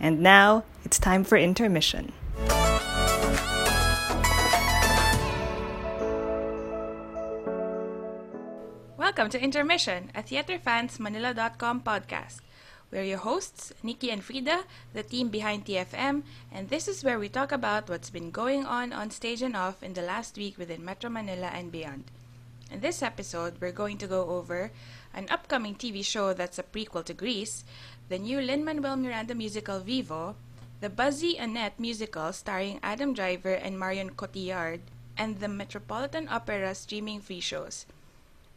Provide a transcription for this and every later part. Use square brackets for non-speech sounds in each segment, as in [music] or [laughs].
And now it's time for intermission. Welcome to Intermission, a TheaterFansManila.com podcast. We're your hosts, Nikki and Frida, the team behind TFM, and this is where we talk about what's been going on on stage and off in the last week within Metro Manila and beyond. In this episode, we're going to go over an upcoming TV show that's a prequel to Grease, the new Lin Manuel Miranda musical Vivo, the buzzy Annette musical starring Adam Driver and Marion Cotillard, and the Metropolitan Opera streaming free shows.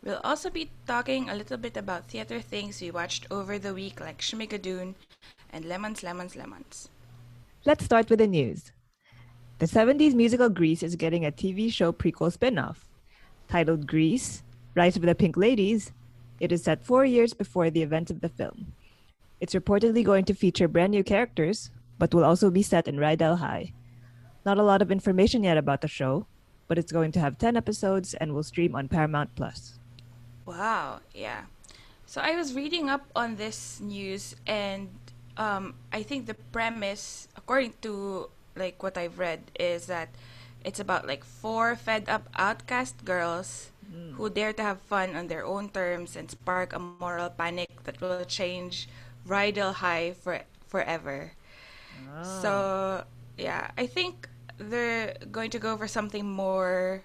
We'll also be talking a little bit about theater things we watched over the week like Schmigadoon and Lemons, Lemons, Lemons. Let's start with the news. The 70s musical Grease is getting a TV show prequel spin-off. Titled Grease, Rise of the Pink Ladies, it is set four years before the events of the film. It's reportedly going to feature brand new characters, but will also be set in Rydell High. Not a lot of information yet about the show, but it's going to have 10 episodes and will stream on Paramount Plus. Wow, yeah. So I was reading up on this news and um, I think the premise, according to like what I've read, is that it's about like four fed up outcast girls mm. who dare to have fun on their own terms and spark a moral panic that will change Rydell High for forever. Oh. So yeah, I think they're going to go for something more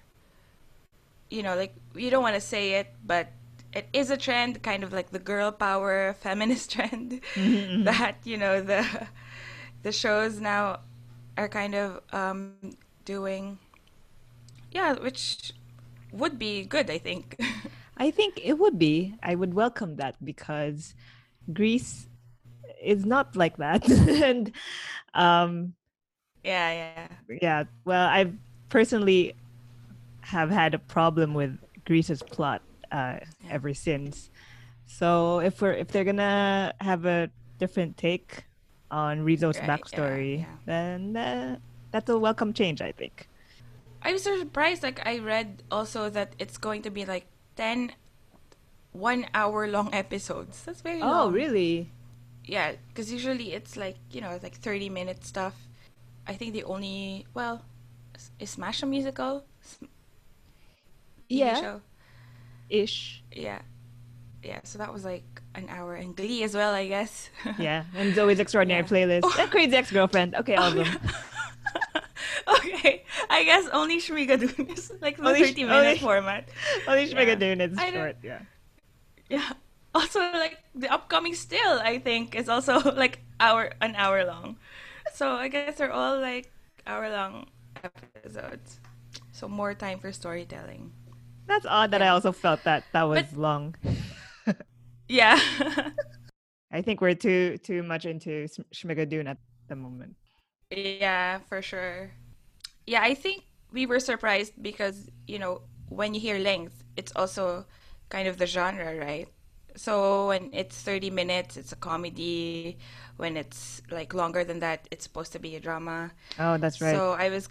you know, like you don't want to say it, but it is a trend, kind of like the girl power [laughs] feminist trend mm-hmm. [laughs] that you know the the shows now are kind of um, doing. Yeah, which would be good, I think. [laughs] I think it would be. I would welcome that because Grease is not like that, [laughs] and um, yeah, yeah, yeah. Well, I've personally have had a problem with Grease's plot uh, ever since. So if we're if they're gonna have a different take on Rizzo's right, backstory, yeah, yeah. then uh, that's a welcome change, I think. I was surprised. Like I read also that it's going to be like 10 one hour long episodes. That's very oh, long. Oh, really? Yeah, because usually it's like you know like 30 minute stuff. I think the only well, is Smash a musical? yeah. show. Ish. Yeah. Yeah, so that was like an hour and Glee as well, I guess. [laughs] yeah, and Zoey's Extraordinary yeah. Playlist. Oh. And Crazy Ex-Girlfriend. Okay, all of them. [laughs] okay, I guess only Schmigadoon is like the only, 30 minute only, format. Only Schmigadoon yeah. is short, yeah. Yeah. [laughs] Also, like, the upcoming Still, I think, is also [laughs] like hour an hour long. So I guess they're all like hour long episodes. So more time for storytelling. That's odd that yeah. I also felt that that was but, long. [laughs] yeah. I think we're too too much into Schmigadoon at the moment. Yeah, for sure. Yeah, I think we were surprised because, you know, when you hear length, it's also kind of the genre, right? So when it's 30 minutes, it's a comedy. When it's like longer than that, it's supposed to be a drama. Oh, that's right. So I was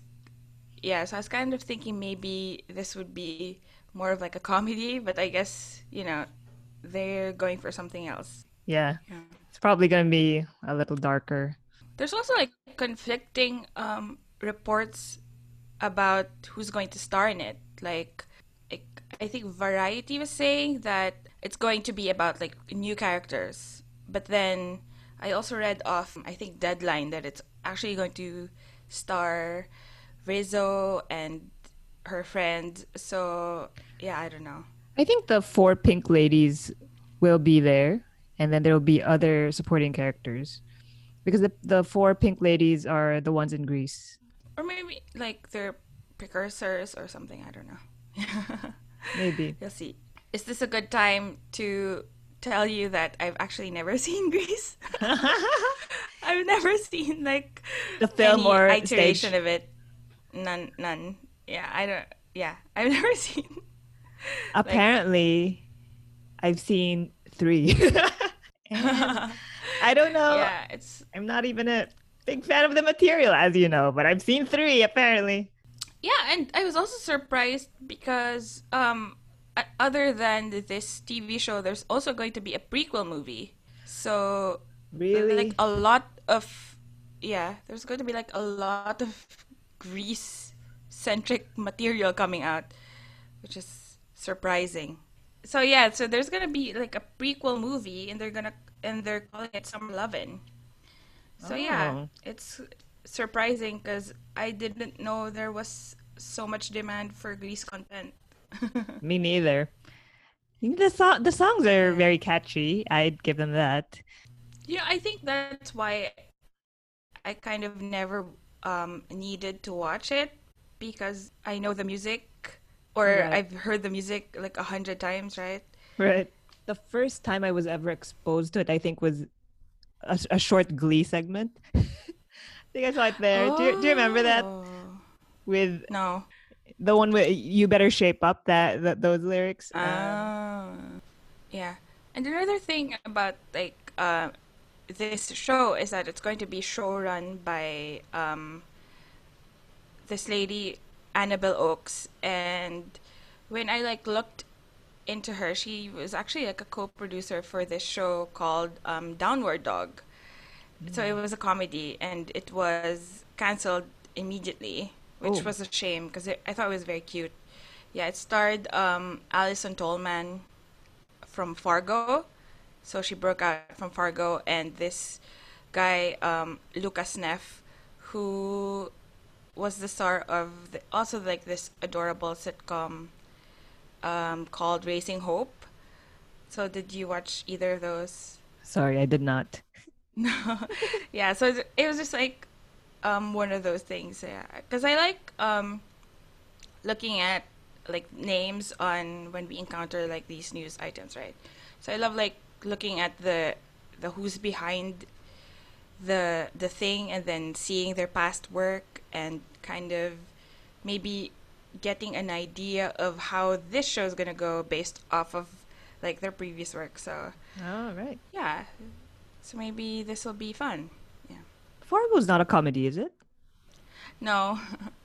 yeah, so I was kind of thinking maybe this would be more of like a comedy, but I guess, you know, they're going for something else. Yeah. yeah. It's probably going to be a little darker. There's also like conflicting um, reports about who's going to star in it. Like, I think Variety was saying that it's going to be about like new characters. But then I also read off, I think, Deadline that it's actually going to star Rizzo and her friend. So yeah, I don't know. I think the four pink ladies will be there, and then there will be other supporting characters, because the the four pink ladies are the ones in Grease. Or maybe like they're precursors or something. I don't know. [laughs] maybe you'll see. Is this a good time to tell you that I've actually never [laughs] seen Grease? [laughs] I've never seen like the film or iteration stage. of it. None, none. Yeah, I don't. Yeah, [laughs] I've never seen. Apparently, like, I've seen three. I don't know. Yeah, it's. I'm not even a big fan of the material, as you know, but I've seen three apparently. Yeah, and I was also surprised because um, other than this TV show, there's also going to be a prequel movie. So really, like a lot of yeah, there's going to be like a lot of [laughs] Grease centric material coming out, which is surprising. So yeah, so there's gonna be like a prequel movie, and they're gonna and they're calling it Summer Lovin'. So yeah, Oh. it's surprising because I didn't know there was so much demand for Grease content. [laughs] Me neither. The song the songs are very catchy. I'd give them that. Yeah, I think that's why I kind of never um, needed to watch it because I know the music or Right. I've heard the music like a hundred times, right? Right. The first time I was ever exposed to it, I think, was a, a short Glee segment. [laughs] I saw it there. Do, you, do you remember that Oh. with No. the one with "You better shape up"? That, that those lyrics. Uh, Ah. yeah. And another thing about like uh, this show is that it's going to be show run by um, this lady Annabel Oakes, and when I like looked into her, she was actually like a co-producer for this show called um, Downward Dog. So it was a comedy, and it was canceled immediately, which Oh. was a shame because I thought it was very cute. Yeah, it starred um, Alison Tolman from Fargo. So she broke out from Fargo, and this guy, um, Lucas Neff, who was the star of the, also like this adorable sitcom um, called Raising Hope. So did you watch either of those? sorry, I did not. No. [laughs] yeah, so it was just like um one of those things, yeah. Cuz I like um looking at like names on when we encounter like these news items, right? So I love like looking at the the who's behind the the thing and then seeing their past work and kind of maybe getting an idea of how this show is going to go based off of like their previous work. So, All right. yeah. So maybe this will be fun. Yeah. Fargo's not a comedy, is it? No.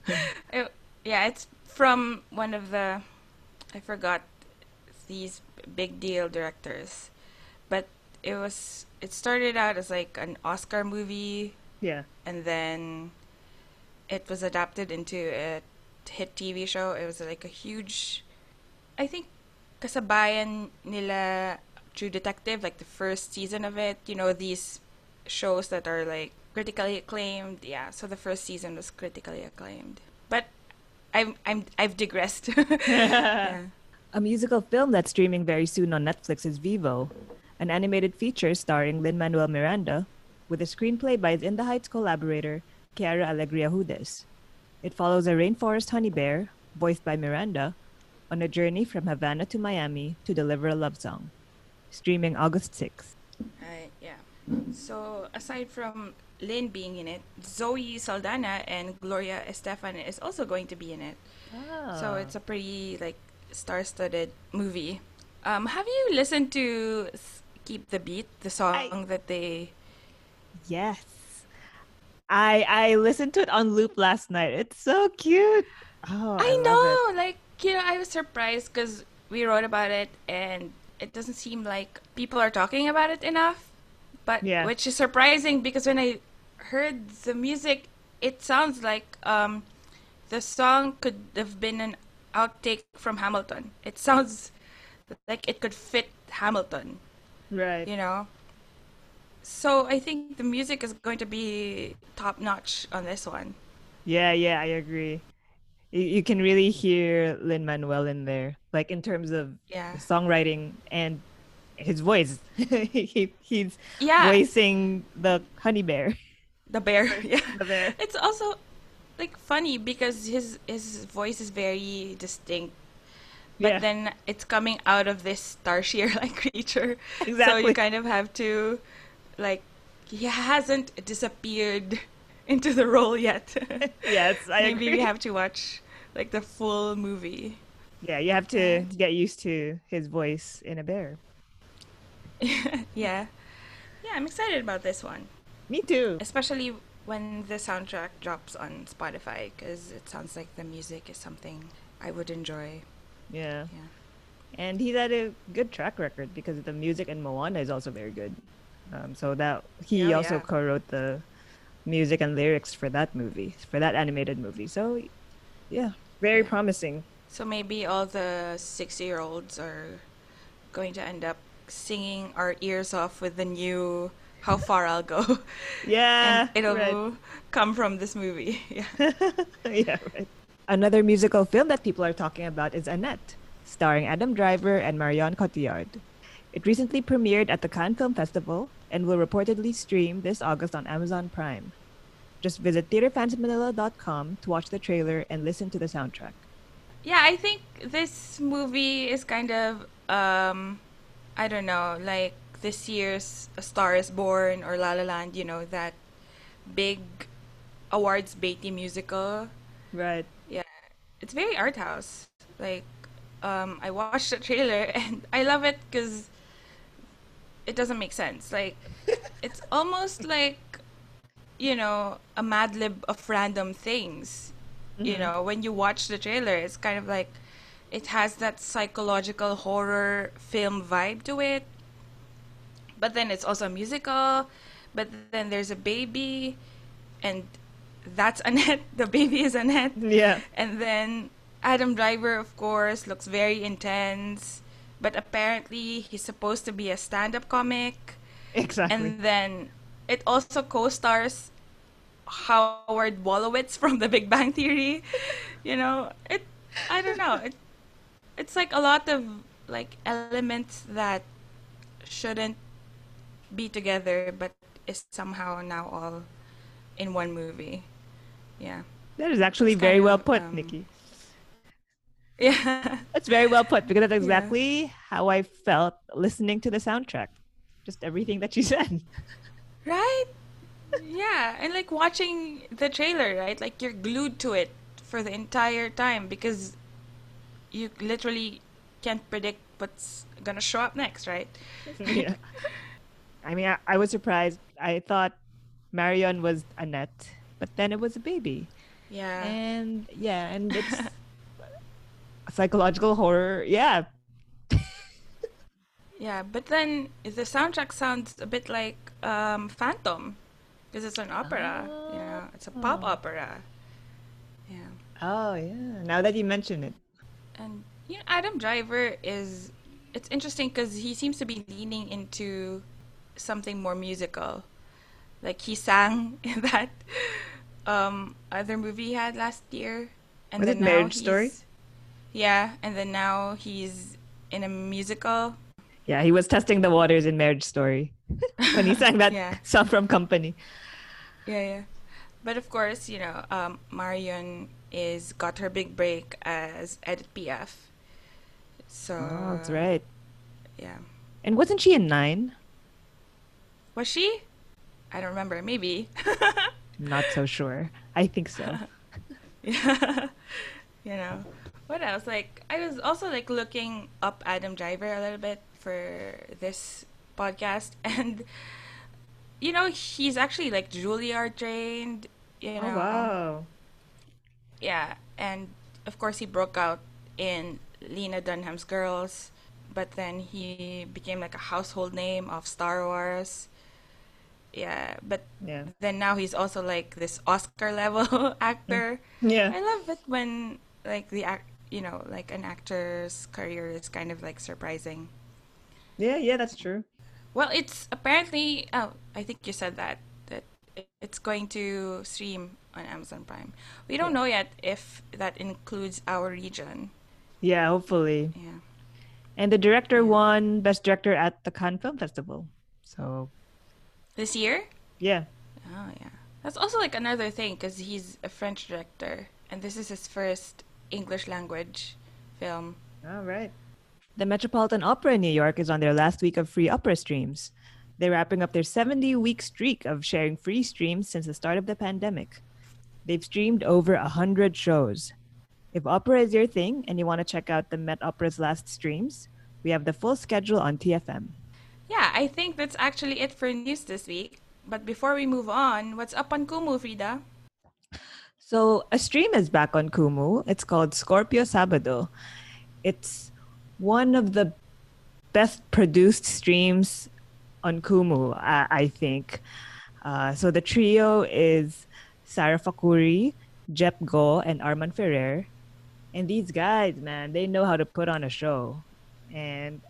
[laughs] It- yeah, it's from one of the I forgot these big deal directors. But it was it started out as like an Oscar movie Yeah. and then it was adapted into a hit TV show. It was like a huge I think kasabayan nila True Detective, like the first season of it, you know, these shows that are like critically acclaimed. Yeah, so the first season was critically acclaimed. But I'm I'm I've digressed. [laughs] yeah. A musical film that's streaming very soon on Netflix is Vivo, an animated feature starring Lin Manuel Miranda, with a screenplay by his In the Heights collaborator, Quiara Alegria Hudes. It follows a rainforest honey bear, voiced by Miranda, on a journey from Havana to Miami to deliver a love song. Streaming August 6th. Right, yeah. So aside from Lynn being in it, Zoe Saldana and Gloria Estefan is also going to be in it. Oh. So it's a pretty like star-studded movie. Um, have you listened to "Keep the Beat," the song that they? Yes. I I listened to it on loop last night. It's so cute. Oh, I, love know, like you know, I was surprised because we wrote about it, and it doesn't seem like people are talking about it enough. But Yeah. which is surprising because when I heard the music, it sounds like um, the song could have been an outtake from Hamilton. It sounds like it could fit Hamilton. Right. you know. So I think the music is going to be top notch on this one. Yeah, yeah, I agree. You, you can really hear Lin Manuel in there, like in terms of Yeah. songwriting and his voice. [laughs] he, he's Yeah. voicing the honey bear. The bear. [laughs] Yeah. The bear. It's also like funny because his his voice is very distinct. But Yeah. then it's coming out of this Starshear like [laughs] creature. Exactly. So you kind of have to like he hasn't disappeared into the role yet. [laughs] Yes, I Maybe agree. we have to watch like the full movie. Yeah, you have to get used to his voice in a bear. [laughs] yeah. Yeah, I'm excited about this one. Me too. Especially when the soundtrack drops on Spotify because it sounds like the music is something I would enjoy. Yeah. Yeah. And he's had a good track record because the music in Moana is also very good. Um, so that he Oh, also yeah. co-wrote the music and lyrics for that movie, for that animated movie. So, yeah, very promising. So maybe all the six-year-olds are going to end up singing our ears off with the new "How Far I'll Go." [laughs] Yeah, and it'll right. come from this movie. [laughs] Yeah. [laughs] yeah, right. Another musical film that people are talking about is Annette, starring Adam Driver and Marion Cotillard. It recently premiered at the Cannes Film Festival and will reportedly stream this August on Amazon Prime. Just visit theaterfansmanila.com to watch the trailer and listen to the soundtrack. Yeah, I think this movie is kind of um I don't know, like this year's A Star is Born or La La Land, you know, that big awards baity musical. Right. Yeah. It's very art house. Like um I watched the trailer [laughs] and I love it cuz it doesn't make sense. Like it's almost like you know, a mad lib of random things. You Mhm. know, when you watch the trailer, it's kind of like it has that psychological horror film vibe to it. But then it's also a musical. But then there's a baby, and that's [laughs] Annette. The baby is Annette. Yeah. And then Adam Driver, of course, looks very intense. But apparently, he's supposed to be a stand up comic. Exactly. And then it also co stars Howard Wolowitz from The Big Bang Theory. You know, it, I don't know. It, it's like a lot of like elements that shouldn't be together, but is somehow now all in one movie. Yeah. that is actually it's very well of, put, um, Nikki. [laughs] Yeah. That's very well put because that's Yeah. exactly how I felt listening to the soundtrack. Just everything that you said. Right? [laughs] Yeah, and like watching the trailer, right? Like you're glued to it for the entire time because you literally can't predict what's gonna show up next, right? [laughs] yeah. I mean, I, I was surprised. I thought Marion was Annette, but then it was a baby. Yeah. And yeah, and it's psychological horror. Yeah. [laughs] Yeah, but then the soundtrack sounds a bit like um, Phantom because it's an opera. You know, it's a pop Oh. opera. Yeah. Oh, yeah. Now that you mention it. And you know, Adam Driver is it's interesting because he seems to be leaning into something more musical. Like he sang in [laughs] that um, other movie he had last year, and Was it Marriage Story? Yeah, and then now he's in a musical. Yeah, he was testing the waters in Marriage Story [laughs] when he sang that Yeah. song from Company. Yeah, yeah. But of course, you know, um, Marion is got her big break as Edith Piaf. So Oh, that's right. Yeah. And wasn't she in Nine? Was she? I don't remember. Maybe. [laughs] Not so sure. I think so. [laughs] yeah. you know. What else? Like I was also like looking up Adam Driver a little bit for this podcast [laughs] and you know, he's actually like Juilliard trained, you oh, know. Oh, wow. Yeah, and of course he broke out in Lena Dunham's Girls, but then he became like a household name of Star Wars. Yeah, but Yeah. then now he's also like this Oscar level [laughs] actor. [laughs] Yeah. I love it when like the act, you know, like an actor's career is kind of like surprising. Yeah, yeah, that's true. Well, it's apparently oh, I think you said that that it's going to stream on Amazon Prime. We don't Yeah. know yet if that includes our region. Yeah, hopefully. Yeah. And the director Yeah. won Best Director at the Cannes Film Festival. So, This year? yeah. Oh, yeah. That's also like another thing because he's a French director and this is his first English language film. All right. The Metropolitan Opera in New York is on their last week of free opera streams. They're wrapping up their 70 week streak of sharing free streams since the start of the pandemic. They've streamed over 100 shows. If opera is your thing and you want to check out the Met Opera's last streams, we have the full schedule on TFM. Yeah, I think that's actually it for news this week. But before we move on, what's up on Kumu, Frida? So a stream is back on Kumu. It's called Scorpio Sabado. It's one of the best produced streams on Kumu, I, I think. Uh, so the trio is Sarah Facuri, Jep Go, and Arman Ferrer. And these guys, man, they know how to put on a show. And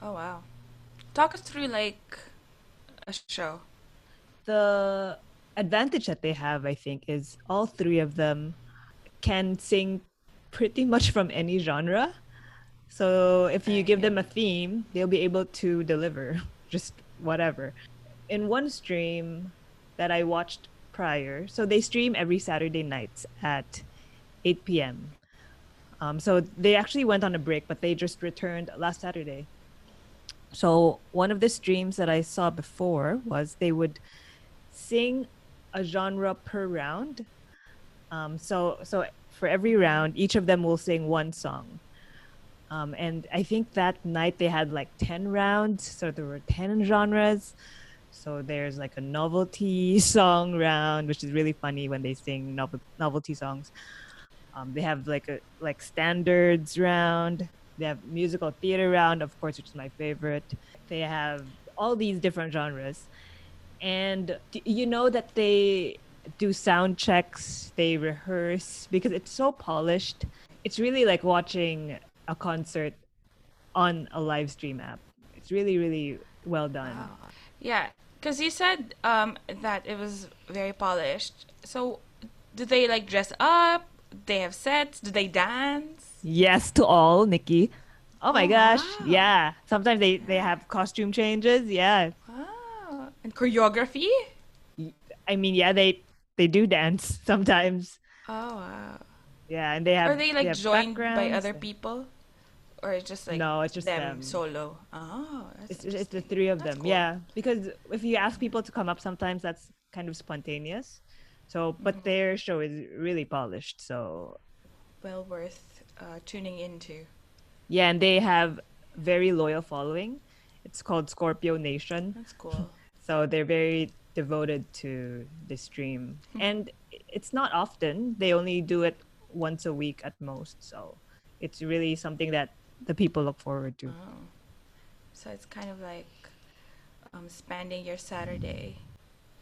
Oh wow. Talk us through like a show. the advantage that they have, I think, is all three of them can sing pretty much from any genre. So if you give them a theme, they'll be able to deliver [laughs] just whatever. In one stream that I watched prior, so they stream every Saturday nights at 8 p.m. Um, so they actually went on a break, but they just returned last Saturday. So one of the streams that I saw before was they would sing a genre per round. Um, so so for every round, each of them will sing one song. Um, and I think that night they had like ten rounds, so there were ten genres. So there's like a novelty song round, which is really funny when they sing novel- novelty songs. Um, they have like a like standards round. They have musical theater round, of course, which is my favorite. They have all these different genres, and you know that they do sound checks. They rehearse because it's so polished. It's really like watching a concert on a live stream app. It's really really well done. Wow. Yeah, because you said um that it was very polished. So do they like dress up? They have sets? Do they dance? Yes to all, Nikki. Oh my Oh, gosh. wow. Yeah. Sometimes they, they have costume changes. Yeah. Choreography? I mean, yeah, they they do dance [laughs] sometimes. Oh wow. Yeah, and they have Are they like have joined by other people? Or it's just like No, it's just them, them. solo? Oh, that's It's, it's the three of That's them. cool. Yeah, because if you ask people to come up, sometimes that's kind of spontaneous. So, but Mm-hmm. their show is really polished. So, Well worth uh, tuning into. yeah, and they have very loyal following. It's called Scorpio Nation. That's cool. [laughs] So they're very devoted to the stream. And it's not often. They only do it once a week at most. So it's really something that the people look forward to. Oh. So it's kind of like um, spending your Saturday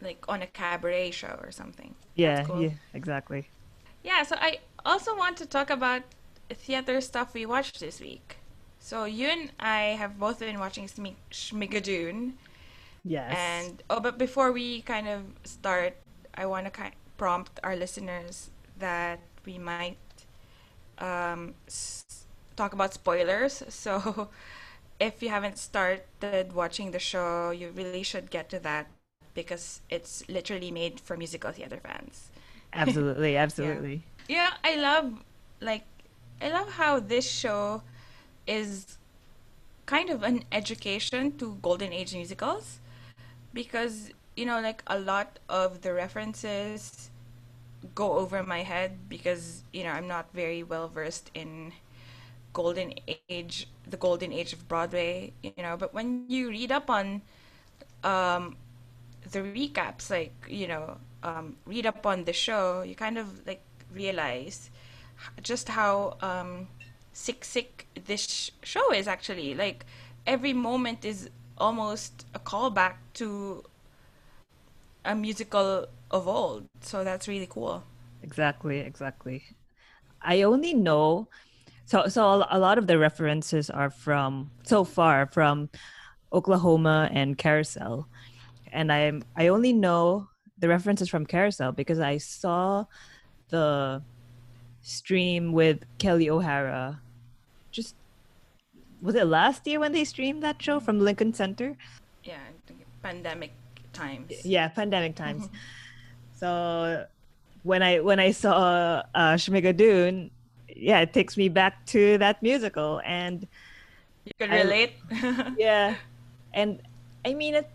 like on a cabaret show or something. Yeah, cool. yeah, exactly. Yeah, so I also want to talk about theater stuff we watched this week. So you and I have both been watching Schmigadoon. Yes. And oh, but before we kind of start, I want to kind prompt our listeners that we might um, s- talk about spoilers. [laughs] So if you haven't started watching the show, you really should get to that because it's literally made for musical theater fans. [laughs] absolutely, absolutely. Yeah, I love like I love how this show is kind of an education to golden age musicals because you know like a lot of the references go over my head because you know I'm not very well versed in golden age the golden age of Broadway you know. But when you read up on um the recaps like you know um read up on the show you kind of like realize just how um sick sick this sh- show is actually. Like every moment is almost a callback to a musical of old so that's really cool Exactly, exactly. I only know so so a lot of the references are from so far from Oklahoma and Carousel. And I'm I only know the references from Carousel because I saw the stream with Kelli O'Hara just was it last year when they streamed that show from Lincoln Center? yeah pandemic times. Yeah pandemic times. So when i when i saw uh schmigadoon yeah it takes me back to that musical and you can I- relate. [laughs] Yeah and i mean it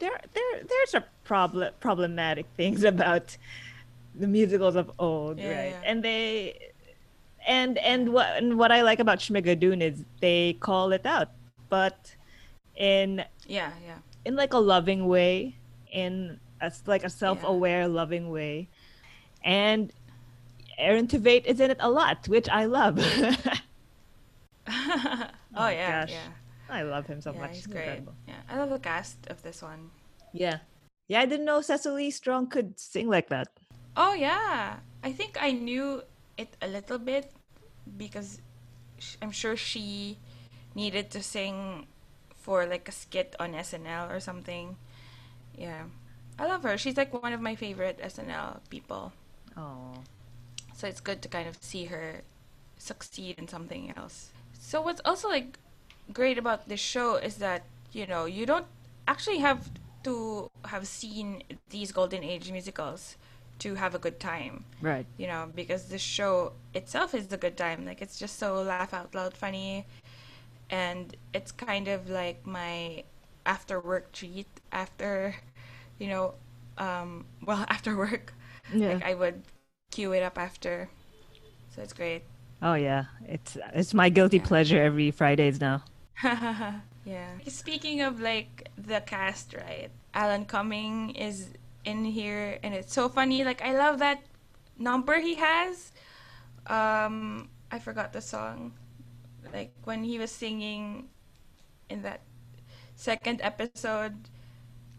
there there there's a problem problematic things [laughs] about the musicals of old Yeah, right? yeah. and they and and what and what i like about schmigadoon is they call it out but in yeah yeah. in like a loving way in a, like a self-aware loving way. And aaron tveit is in it a lot which i love. [laughs] Oh, [laughs] oh, my yeah gosh. yeah. I love him so yeah much. he's He's great. yeah i love the cast of this one. Yeah. Yeah, I didn't know Cecily Strong could sing like that. Oh yeah, I think I knew it a little bit because I'm sure she needed to sing for like a skit on SNL or something. Yeah, I love her. She's like one of my favorite SNL people. Oh. So it's good to kind of see her succeed in something else. So what's also like great about this show is that you know you don't actually have to have seen these golden age musicals to have a good time Right. you know because the show itself is a good time like it's just so laugh out loud funny and it's kind of like my after work treat after you know um [laughs] well after work Yeah. like i would cue it up after so it's great oh yeah. It's it's my guilty Yeah. pleasure every Fridays now. [laughs] yeah. Speaking of like the cast, right? Alan Cumming is in here and it's so funny. Like I love that number he has. Um I forgot the song. Like when he was singing in that second episode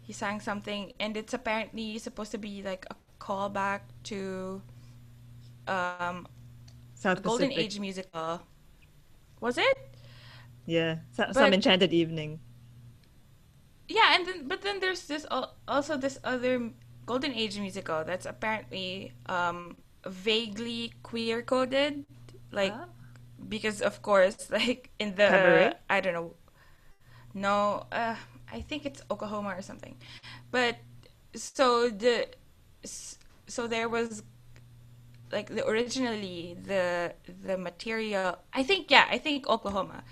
he sang something and it's apparently supposed to be like a callback to um South golden age musical. Was it? Yeah. So, But- some enchanted evening. Yeah, and then but then there's this also this other golden age musical that's apparently um vaguely queer coded, like Ah. because of course [laughs] like in the Cabaret? I don't know, no, uh, I think it's Oklahoma or something, but so the so there was like the originally the the material I think yeah I think Oklahoma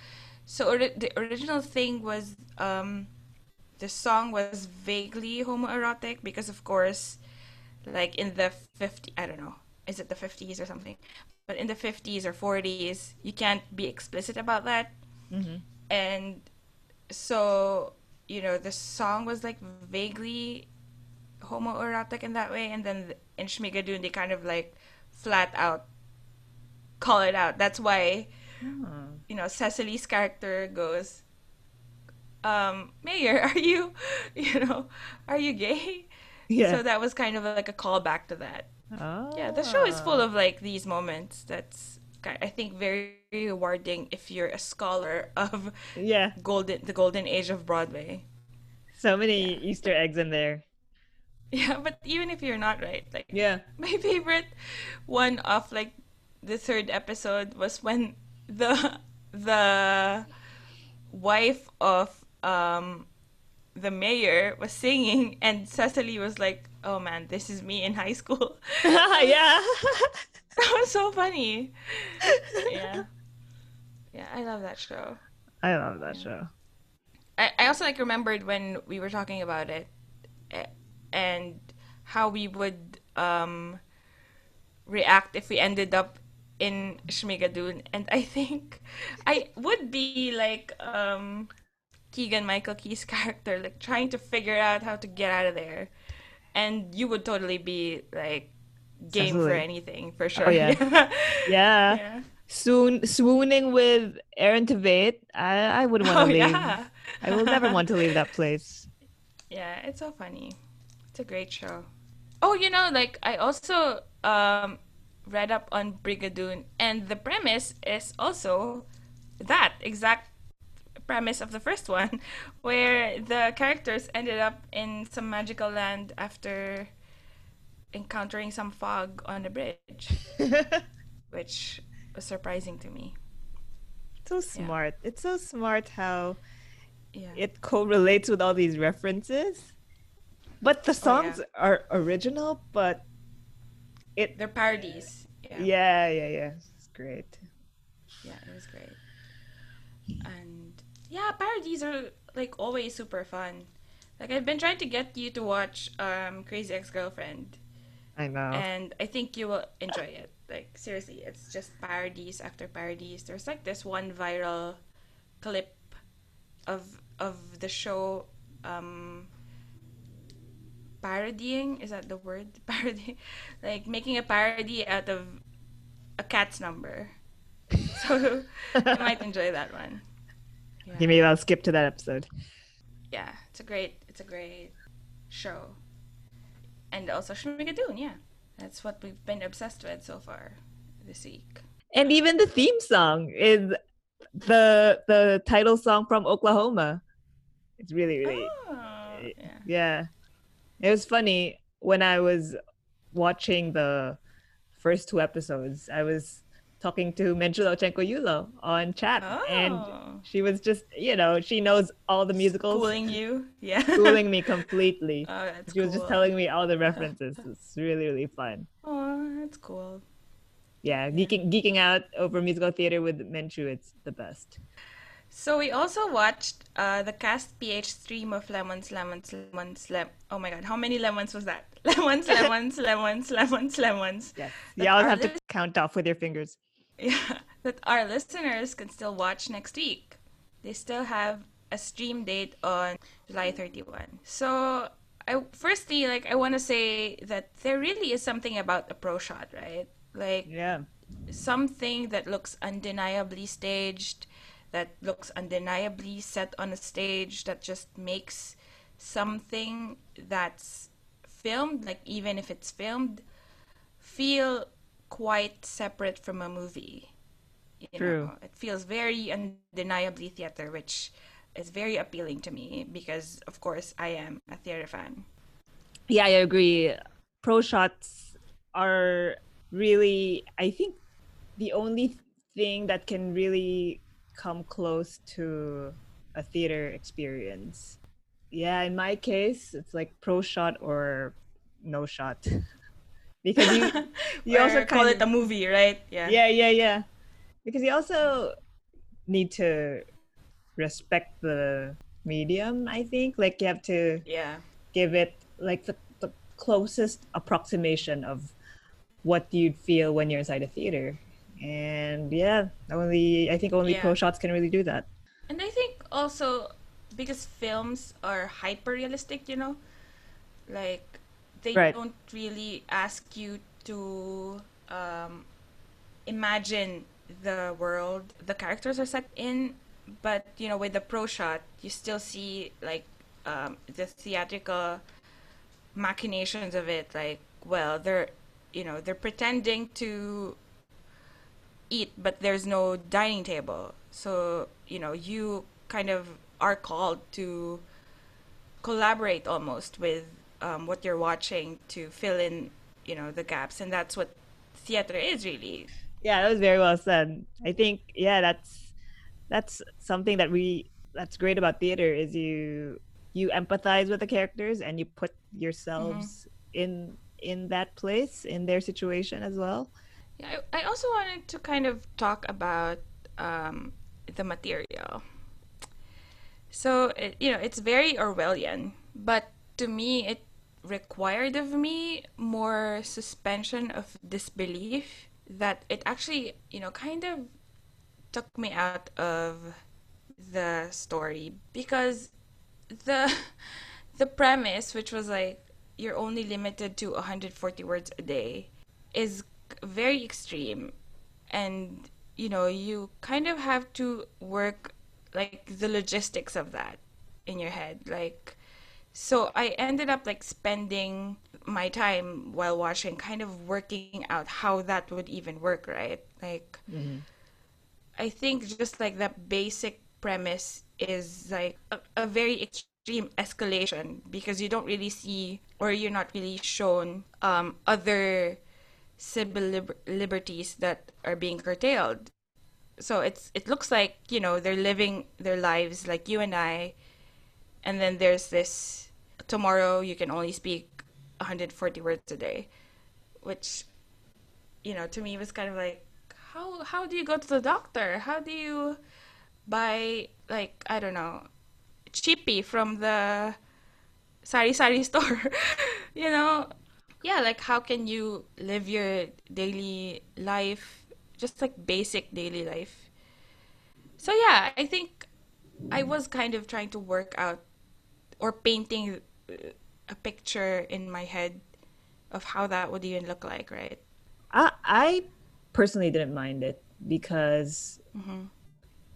so ori- the original thing was um the song was vaguely homoerotic because of course like in the 50 I don't know is it the 50s or something but in the 50s or 40s you can't be explicit about that Mm-hmm. and so you know the song was like vaguely homoerotic in that way and then in Schmigadoon they kind of like flat out call it out that's why Oh. you know Cecily's character goes um mayor are you [laughs] you know are you gay Yeah. so that was kind of like a callback to that oh. yeah the show is full of like these moments that's I think very rewarding if you're a scholar of Yeah. golden the golden age of Broadway. So many Easter eggs in there. Yeah, but even if you're not right, like Yeah. [laughs] my favorite one of like the third episode was when the the wife of um the mayor was singing and Cecily was like, "Oh man, this is me in high school." [laughs] [laughs] yeah. [laughs] that was so funny. Yeah. Yeah, I love that show. I love that show. I, I also like remembered when we were talking about it and how we would um react if we ended up in Schmigadoon and I think I would be like um Keegan Michael Key's [laughs] character like trying to figure out how to get out of there and you would totally be like game for anything for sure Oh, yeah. [laughs] yeah. Yeah. Swoon swooning with Aaron Tveit. I I wouldn't want Oh, to leave. yeah. I will never want to leave that place. [laughs] Yeah, it's so funny. It's a great show. Oh, you know, like I also um read up on Brigadoon and the premise is also that exact premise of the first one [laughs] where the characters ended up in some magical land after encountering some fog on the bridge, [laughs] which was surprising to me. so smart. It's so smart how Yeah. it correlates with all these references. But the Oh, yeah. songs are original, but it They're parodies. Yeah. yeah, yeah, yeah. It's great. Yeah, it was great. And yeah, parodies are like always super fun. Like I've been trying to get you to watch um Crazy Ex-Girlfriend I know. and I think you will enjoy it. Like seriously, it's just parodies after parodies. There's like this one viral clip of of the show um parodying is that the word [laughs] parody like making a parody out of a cat's number [laughs] so you might enjoy that one yeah. Okay, maybe I'll skip to that episode. yeah it's a great it's a great show and also Schmigadoon, yeah. That's what we've been obsessed with so far this week. And even the theme song is the the title song from Oklahoma. It's really really Oh, yeah. yeah. It was funny when I was watching the first two episodes. I was talking to Menchu Lauchengco-Yulo on chat and Oh. she was just, you know, she knows all the musicals, Schooling you, [laughs] yeah. schooling me completely. [laughs] Oh, She was just telling me all the [laughs] references. It's really, really fun. Oh, that's cool. Yeah, geeking geeking out over musical theater with Menchu, it's the best. So we also watched uh, the Cast PH stream of lemons, lemons, lemons, lem. Oh my god, how many lemons was that? Lemons, lemons, lemons, lemons, lemons. Yes. Always our have to count off with your fingers. Yeah, [laughs] that our listeners can still watch next week. They still have a stream date on July 31. So, I firstly like I want to say that there really is something about a pro shot, right? Like Yeah. something that looks undeniably staged, that looks undeniably set on a stage, that just makes something that's filmed, like even if it's filmed, feel quite separate from a movie. You True. Know? It feels very undeniably theater, which is very appealing to me because, of course, I am a theater fan. Yeah, I agree. Pro shots are really, I think, the only thing that can really come close to a theater experience. Yeah, in my case, it's like pro shot or no shot. [laughs] because you, [laughs] you also call it a movie, right? Yeah. yeah, yeah, yeah. Because you also need to respect the medium, I think. Like you have to Yeah. give it like the, the closest approximation of what you'd feel when you're inside a theater. And yeah, only I think only pro shots can really do that. And I think also because films are hyper realistic, you know, like they Right. don't really ask you to um, imagine the world the characters are set in, but you know, with the pro shot, you still see like um, the theatrical machinations of it. Like, well, they're you know they're pretending to eat, but there's no dining table. So, you know, you kind of are called to collaborate almost with um, what you're watching to fill in, you know, the gaps. And that's what theater is really. Yeah, that was very well said. I think yeah, that's that's something that we that's great about theater is you you empathize with the characters and you put yourselves in in that place in their situation as well. Yeah, I, I also wanted to kind of talk about um, the material. So, it, you know, it's very Orwellian, but to me, it required of me more suspension of disbelief that it actually, you know, kind of took me out of the story. Because the [laughs] the premise which was like you're only limited to 140 words a day is very extreme. And you know you kind of have to work like the logistics of that in your head. Like so i ended up like spending my time while watching kind of working out how that would even work right like I think just like that basic premise is like a, a very extreme escalation because you don't really see or you're not really shown um, other civil liber- liberties that are being curtailed. So it's it looks like you know they're living their lives like you and I, and then there's this tomorrow you can only speak 140 words a day, which you know to me was kind of like how how do you go to the doctor? How do you buy like I don't know chippy from the sari sari [laughs] store? you know, yeah, like how can you live your daily life, just like basic daily life? So yeah, I think I was kind of trying to work out or painting uh, a picture in my head of how that would even look like, right? I I personally didn't mind it because Mm-hmm.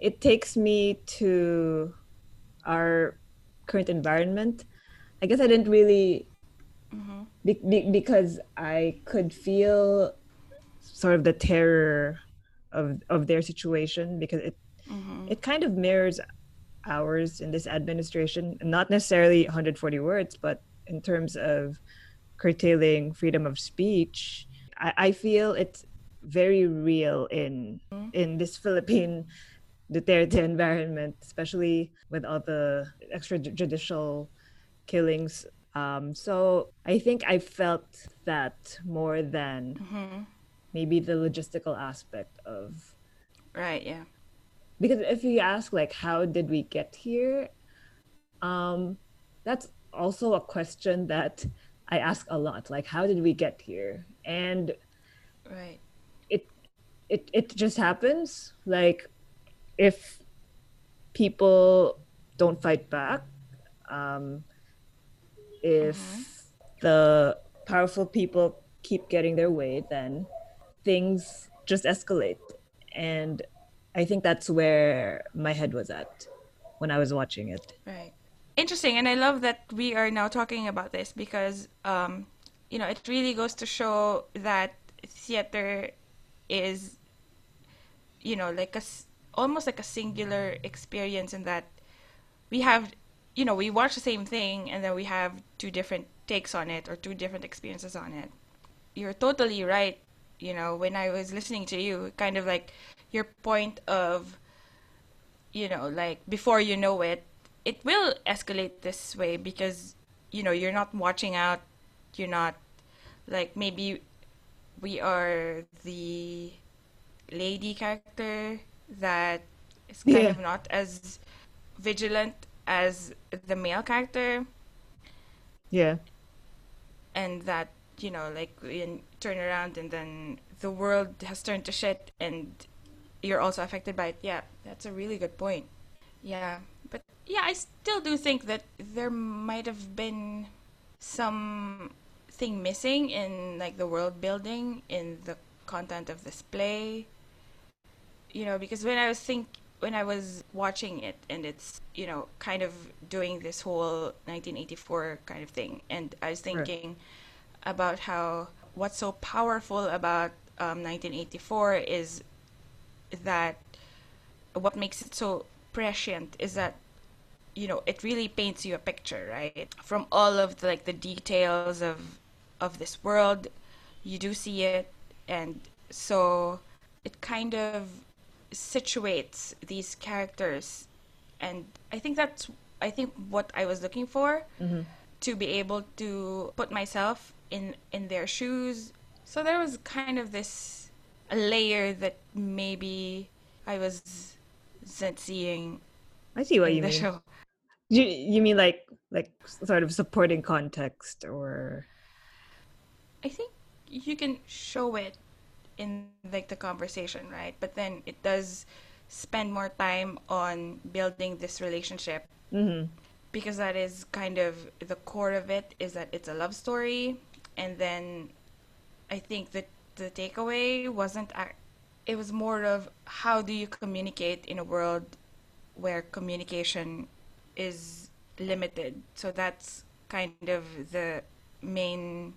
it takes me to our current environment. I guess I didn't really Mm-hmm. be- be- because I could feel sort of the terror of of their situation because it Mm-hmm. it kind of mirrors ours in this administration not necessarily 140 words but in terms of curtailing freedom of speech i, I feel it's very real in in this philippine Duterte environment especially with all the extrajudicial killings um, so i think i felt that more than Mm-hmm. maybe the logistical aspect of Right. Yeah. Because if you ask like how did we get here um that's also a question that i ask a lot like how did we get here? And Right. it it it just happens like if people don't fight back um if the powerful people keep getting their way then things just escalate. And i think that's where my head was at when i was watching it Right. Interesting, and I love that we are now talking about this because, um, you know, it really goes to show that theater is, you know, like a almost like a singular experience in that we have, you know, we watch the same thing and then we have two different takes on it or two different experiences on it. You're totally right. You know, when I was listening to you, kind of like your point of you know, like before you know it, it will escalate this way because, you know, you're not watching out. You're not, like, maybe we are the lady character that is kind Yeah. of not as vigilant as the male character yeah and that you know like we turn around and then the world has turned to shit and you're also affected by it. Yeah that's a really good point. Yeah but yeah i still do think that there might have been some thing missing in like the world building in the content of this play. You know because when i was think when i was watching it and it's you know kind of doing this whole 1984 kind of thing and i was Right. thinking about how what's so powerful about um, 1984 is that what makes it so prescient is that you know it really paints you a picture right? From all of the like the details of of this world you do see it and so it kind of situates these characters. And i think that's i think what i was looking for hmm to be able to put myself in in their shoes. So there was kind of this layer that maybe i was not seeing i see what you the mean. show. You, you mean like like sort of supporting context or? I think you can show it in like the conversation, right? But then it does spend more time on building this relationship hmm because that is kind of the core of it is that it's a love story. And then I think that the takeaway wasn't it was more of how do you communicate in a world where communication is limited. So that's kind of the main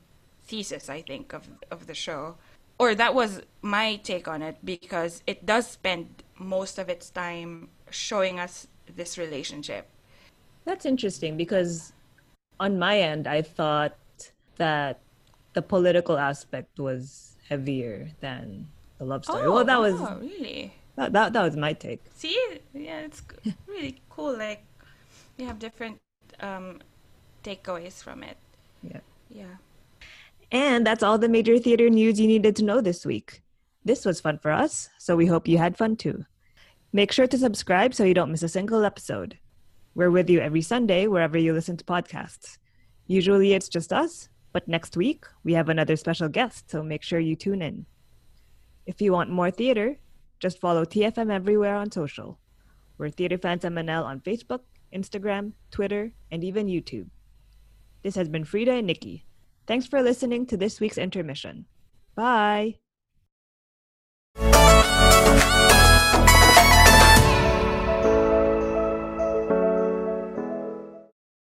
thesis I think of of the show. Or that was my take on it because it does spend most of its time showing us this relationship. That's interesting because on my end, I thought that the political aspect was heavier than the love story. well, that was oh, really. that, that, that was my take. See, yeah, it's really cool. Like you have different um, takeaways from it. Yeah. Yeah. And that's all the major theater news you needed to know this week. This was fun for us, so we hope you had fun too. Make sure to subscribe so you don't miss a single episode. We're with you every Sunday wherever you listen to podcasts. Usually it's just us, but next week we have another special guest, so make sure you tune in. If you want more theater, just follow TFM everywhere on social. We're Theater Fans MNL on Facebook, Instagram, Twitter, and even YouTube. This has been Frida and Nikki. Thanks for listening to this week's intermission. Bye.